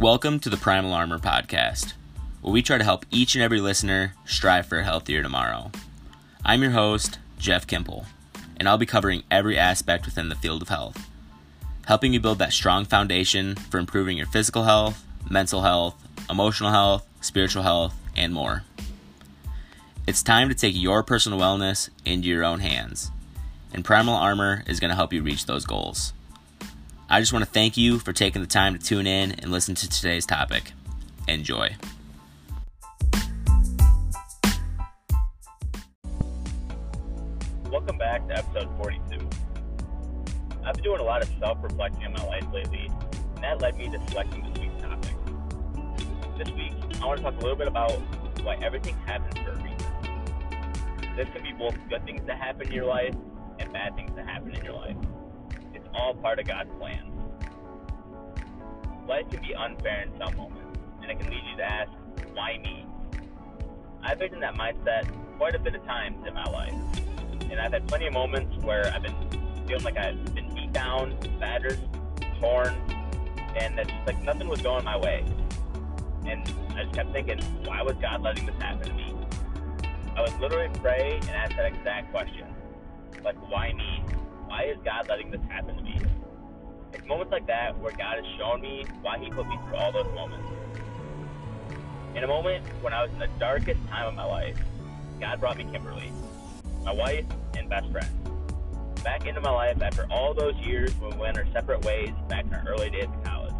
Welcome to the Primal Armor Podcast, where we try to help each and every listener strive for a healthier tomorrow. I'm your host, Jeff Kimple, and I'll be covering every aspect within the field of health, helping you build that strong foundation for improving your physical health, mental health, emotional health, spiritual health, and more. It's time to take your personal wellness into your own hands, and Primal Armor is going to help you reach those goals. I just want to thank you for taking the time to tune in and listen to today's topic. Enjoy. Welcome back to episode 42. I've been doing a lot of self reflecting in my life lately, and that led me to selecting this week's topic. This week, I want to talk a little bit about why everything happens for a reason. This can be both good things that happen in your life and bad things that happen in your life all part of God's plan. Life can be unfair in some moments, and it can lead you to ask, why me? I've been in that mindset quite a bit of times in my life, and I've had plenty of moments where I've been feeling like I've been beat down, battered, torn, and it's just like nothing was going my way. And I just kept thinking, why was God letting this happen to me? I would literally pray and ask that exact question. Like, why me? Why is God letting this happen to me? It's moments like that where God has shown me why He put me through all those moments. In a moment when I was in the darkest time of my life, God brought me Kimberly, my wife and best friend, back into my life after all those years when we went our separate ways back in our early days of college.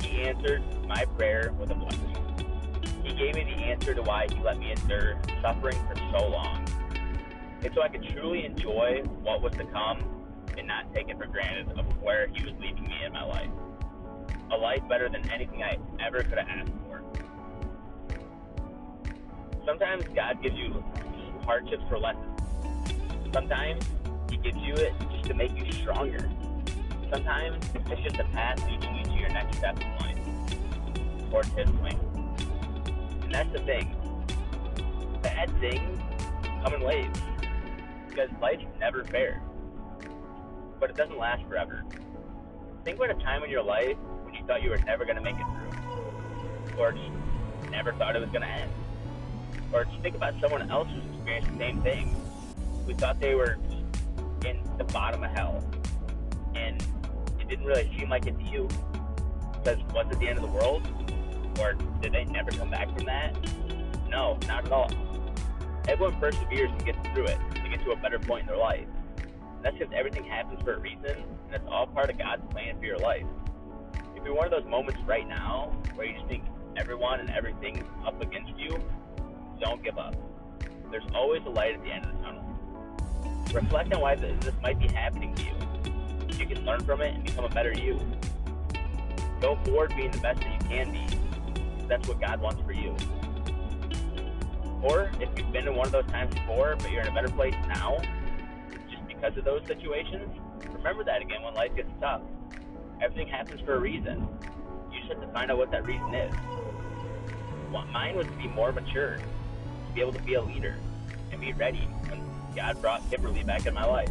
He answered my prayer with a blessing. He gave me the answer to why He let me endure suffering for so long and so I could truly enjoy what was to come and not take it for granted of where he was leading me in my life. A life better than anything I ever could have asked for. Sometimes God gives you hardships for lessons. Sometimes He gives you it just to make you stronger. Sometimes it's just a path leading you to your next step in life, towards His plan. And that's the thing. Bad things come in waves because life's never fair. But it doesn't last forever. Think about a time in your life when you thought you were never going to make it through, or just never thought it was going to end. Or just think about someone else who's experienced the same thing, who thought they were in the bottom of hell, and it didn't really seem like it to you. Because was it the end of the world? Or did they never come back from that? No, not at all. Everyone perseveres and gets through it get to a better point in their life. And that's because everything happens for a reason, and it's all part of God's plan for your life. If you're one of those moments right now where you just think everyone and everything is up against you, don't give up. There's always a light at the end of the tunnel. Reflect on why this might be happening to you. You can learn from it and become a better you. Go forward being the best that you can be. That's what God wants for you. Or if you've been in one of those times before, but you're in a better place now, just because of those situations, remember that again when life gets tough. Everything happens for a reason. You just have to find out what that reason is. Well, mine was to be more mature, to be able to be a leader, and be ready when God brought Kimberly back in my life.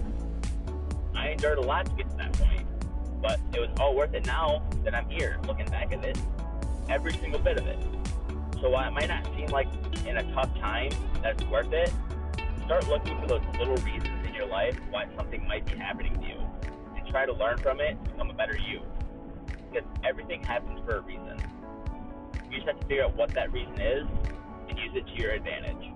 I endured a lot to get to that point, but it was all worth it now that I'm here, looking back at it, every single bit of it. So while it might not seem like in a tough time that's worth it, start looking for those little reasons in your life why something might be happening to you and try to learn from it and become a better you. Because everything happens for a reason. You just have to figure out what that reason is and use it to your advantage.